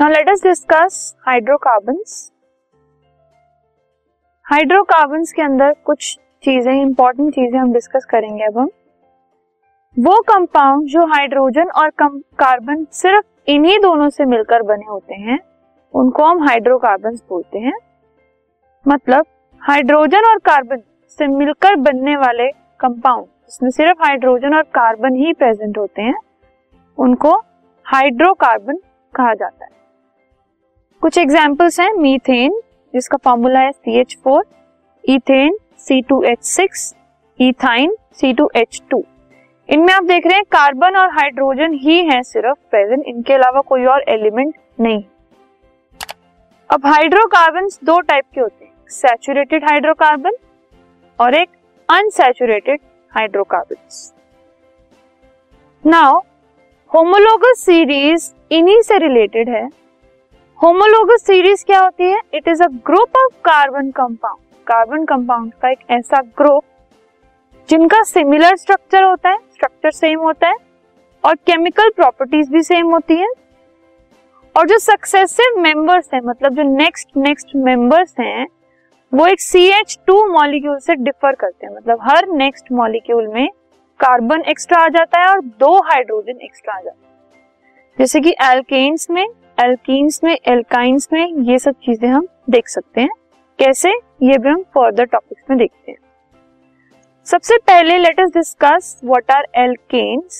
Now let us discuss hydrocarbons hydrocarbons के अंदर कुछ चीज़ें इंपॉर्टेंट चीज़ें हम डिस्कस करेंगे अब हम। वो कंपाउंड जो हाइड्रोजन और कार्बन सिर्फ़ इन्हीं दोनों से मिलकर बने होते हैं, उनको हम हाइड्रोकार्बन बोलते हैं। मतलब हाइड्रोजन और कार्बन से मिलकर बनने वाले कंपाउंड जिसमें सिर्फ़ हाइड्रोजन और कार्बन ही प्रेजेंट होते हैं, उनको हाइड्रोकार्बन कहा जाता है। कुछ एग्जाम्पल्स हैं मीथेन जिसका फॉर्मूला है C H four ethane C two H six ethyne C two H two इनमें आप देख रहे हैं कार्बन और हाइड्रोजन ही है सिर्फ़ प्रेजेंट इनके अलावा कोई और एलिमेंट नहीं। अब हाइड्रोकार्बन दो टाइप के होते हैं सैचुरेटेड हाइड्रोकार्बन और एक unsaturated hydrocarbon now homologous series इन्हीं से रिलेटेड है होमोलोगस सीरीज़ क्या होती है? It is a group of carbon compound carbon compound का एक ऐसा ग्रुप जिनका सिमिलर स्ट्रक्चर होता है स्ट्रक्चर सेम होता है, और केमिकल प्रॉपर्टीज़ भी सेम होती है, और जो सक्सेसिव मेंबर्स हैं मतलब जो नेक्स्ट नेक्स्ट मेंबर्स हैं, वो एक सी एच टू मॉलिक्यूल से डिफर करते हैं। मतलब हर नेक्स्ट मॉलिक्यूल में कार्बन एक्स्ट्रा आ जाता है और दो हाइड्रोजन एक्स्ट्रा आ जाता है। जैसे कि एल्केन्स में एल्कीन्स में एल्काइंस में ये सब चीज़ें हम देख सकते हैं। कैसे? ये भी हम फर्दर टॉपिक्स में देखते हैं। सबसे पहले let us discuss what are alkanes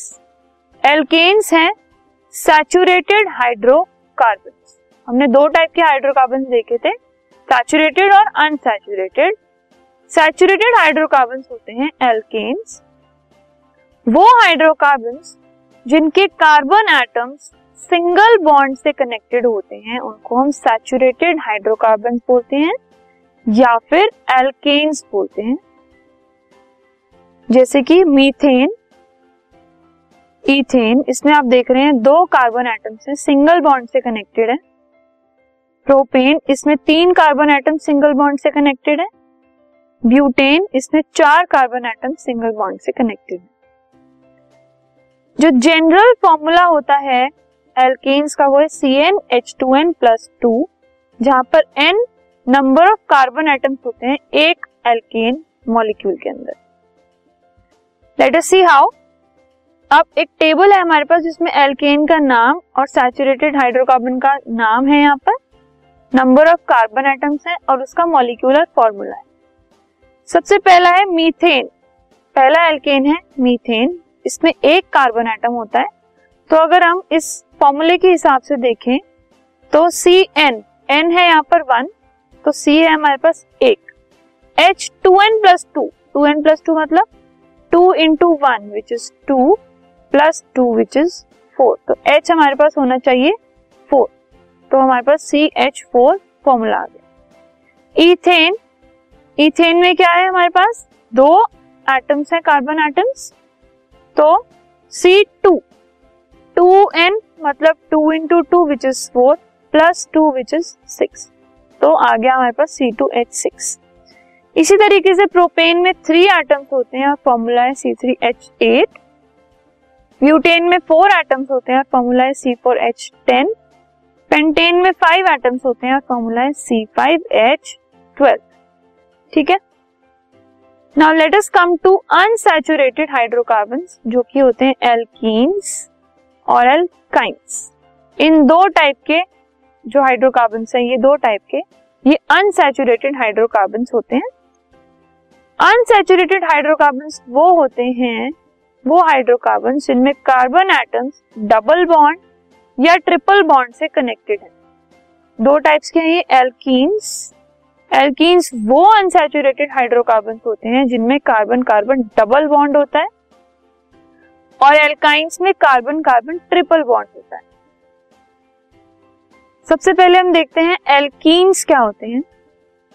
alkanes हैं सैचुरेटेड हाइड्रोकार्बन हमने दो टाइप के हाइड्रोकार्बन देखे थे सैचुरेटेड और अनसैचुरेटेड सैचुरेटेड हाइड्रोकार्बन होते हैं एल्केन्स वो हाइड्रोकार्बन जिनके कार्बन एटम्स सिंगल बॉन्ड से कनेक्टेड होते हैं, उनको हम सैचुरेटेड हाइड्रोकार्बन बोलते हैं, या फिर एल्केन्स बोलते हैं। जैसे कि मीथेन इथेन इसमें आप देख रहे हैं दो कार्बन एटम्स हैं सिंगल बॉन्ड से कनेक्टेड है। प्रोपेन इसमें तीन कार्बन एटम सिंगल बॉन्ड से कनेक्टेड है। ब्यूटेन इसमें चार कार्बन एटम सिंगल बॉन्ड से कनेक्टेड है। जो जनरल फॉर्मूला होता है एल्केन्स का वो है C N H two N plus two जहाँ पर N number of carbon atoms होते हैं एक एल्केन मॉलिक्यूल के अंदर। लेट अस सी हाउ अब एक टेबल है हमारे पास जिसमें एल्केन का नाम और सैचुरेटेड हाइड्रोकार्बन का नाम है यहाँ पर। नंबर ऑफ़ कार्बन एटम्स है और उसका मॉलिक्यूलर फॉर्मूला है। सबसे पहला है मीथेन पहला एल्केन है मीथेन इसमें एक कार्बन एटम होता है। तो अगर हम इस फॉर्मूले के हिसाब से देखें तो सी एन एन है यहाँ पर वन तो सी है हमारे पास एक। H two N plus two two N plus two मतलब two into one which is two plus two which is four तो एच हमारे पास होना चाहिए फोर तो हमारे पास सी एच फोर फॉर्मूला आ गया। इथेन इथेन में क्या है हमारे पास? दो एटम्स है कार्बन एटम्स तो सी टू टू एन मतलब two into two which is four plus two which is six तो आ गया हमारे पास सी टू एच सिक्स इसी तरीके से प्रोपेन में थ्री एटम्स होते हैं और फॉर्मूला है C three H eight butane में फोर एटम्स होते हैं और फॉर्मूला है C four H ten pentane में फाइव एटम्स होते हैं और फॉर्मूला है सी फाइव एच ट्वेल्व ठीक है? Now let us come to unsaturated hydrocarbon जो कि होते हैं एल्कीन्स और एल्काइंस इन दो टाइप के जो हाइड्रोकार्बन है, ये दो टाइप के, ये अनसैचुरेटेड हाइड्रोकार्बन होते हैं। अनसेचुरेटेड हाइड्रोकार्बन वो होते हैं, वो हाइड्रोकार्बन जिनमें कार्बन एटम्स डबल बॉन्ड या ट्रिपल बॉन्ड से कनेक्टेड है। दो टाइप्स के हैं ये एल्कीन्स एल्कीन्स वो अनसेचुरेटेड हाइड्रोकार्बन होते हैं जिनमें कार्बन कार्बन डबल बॉन्ड होता है। और एल्काइंस में कार्बन कार्बन ट्रिपल बॉन्ड होता है। सबसे पहले हम देखते हैं एल्कीन्स क्या होते हैं।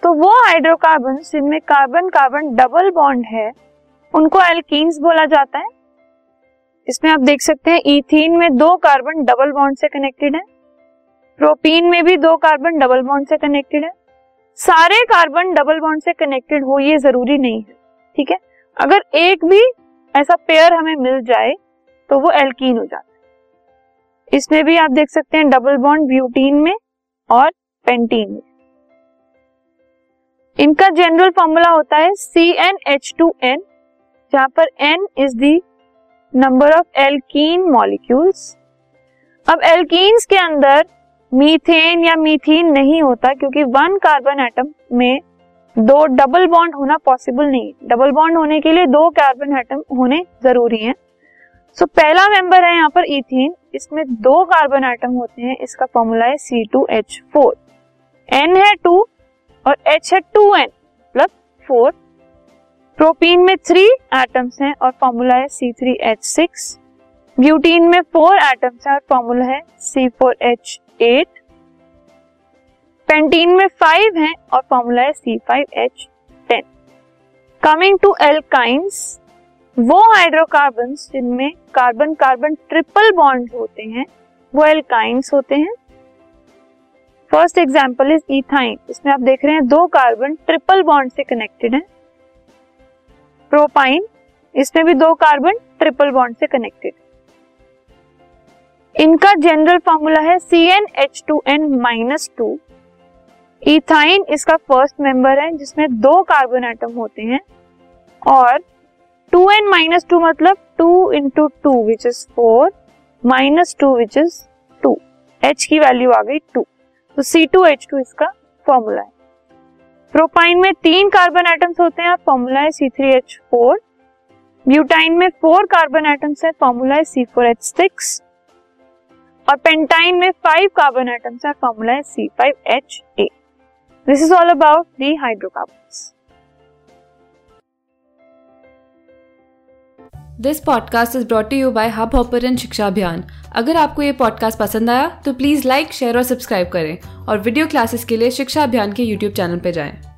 तो वो हाइड्रोकार्बन जिनमें कार्बन कार्बन डबल बॉन्ड है, उनको एल्कीन्स बोला जाता है। इसमें आप देख सकते हैं इथीन में दो कार्बन डबल बॉन्ड से कनेक्टेड है। प्रोपीन में भी दो कार्बन डबल बॉन्ड से कनेक्टेड है। सारे कार्बन डबल बॉन्ड से कनेक्टेड हो, ये ज़रूरी नहीं है, ठीक है। अगर एक भी ऐसा पेयर हमें मिल जाए तो वो एल्कीन हो जाता है। इसमें भी आप देख सकते हैं डबल बॉन्ड ब्यूटीन में और पेंटीन में। इनका जनरल फॉर्मूला होता है C N H two N जहाँ पर N is the number of alkene molecules अब एल्कीन्स के अंदर मीथेन या मीथीन नहीं होता, क्योंकि वन कार्बन एटम में दो डबल बॉन्ड होना पॉसिबल नहीं डबल बॉन्ड होने के लिए दो कार्बन एटम होने ज़रूरी हैं। सो so, पहला मेंबर है यहाँ पर इथेन इसमें दो कार्बन एटम होते हैं। इसका फॉर्मूला है C two H four N है टू और एच है two N plus four propene में थ्री एटम्स हैं और फॉर्मूला है C three H six butene में फोर एटम्स हैं और फॉर्मूला है C four H eight pentene में फाइव हैं और फॉर्मूला है C five H ten coming to alkynes वो हाइड्रोकार्बन जिनमें कार्बन कार्बन ट्रिपल बॉन्ड होते हैं, वो एल्काइंस होते हैं। फ़र्स्ट एग्ज़ाम्पल इज़ इथाइन इसमें आप देख रहे हैं दो कार्बन ट्रिपल बॉन्ड से कनेक्टेड है। प्रोपाइन इसमें भी दो कार्बन ट्रिपल बॉन्ड से कनेक्टेड इनका जनरल फॉर्मूला है C N H two N minus two ethyne इसका फ़र्स्ट मेंबर है, जिसमें दो कार्बन एटम होते हैं और टू एन माइनस टू मतलब two into two which is four minus two which is two H की वैल्यू आ गई टू तो सी टू एच टू इसका फॉर्मूला है. प्रोपाइन में तीन कार्बन एटम्स होते हैं फॉर्मूला है C three H four butyne में फोर कार्बन एटम्स है फॉर्मूला है सी फोर एच सिक्स और पेंटाइन में फाइव कार्बन एटम्स है फॉर्मूला है C five H eight this is all about the hydrocarbons this podcast is brought you by Hubhopper Shiksha Abhiyan अगर आपको ये podcast पसंद आया तो प्लीज़ लाइक शेयर और सब्सक्राइब करें। और वीडियो क्लासेस के लिए शिक्षा अभियान के यूट्यूब चैनल पर जाएँ।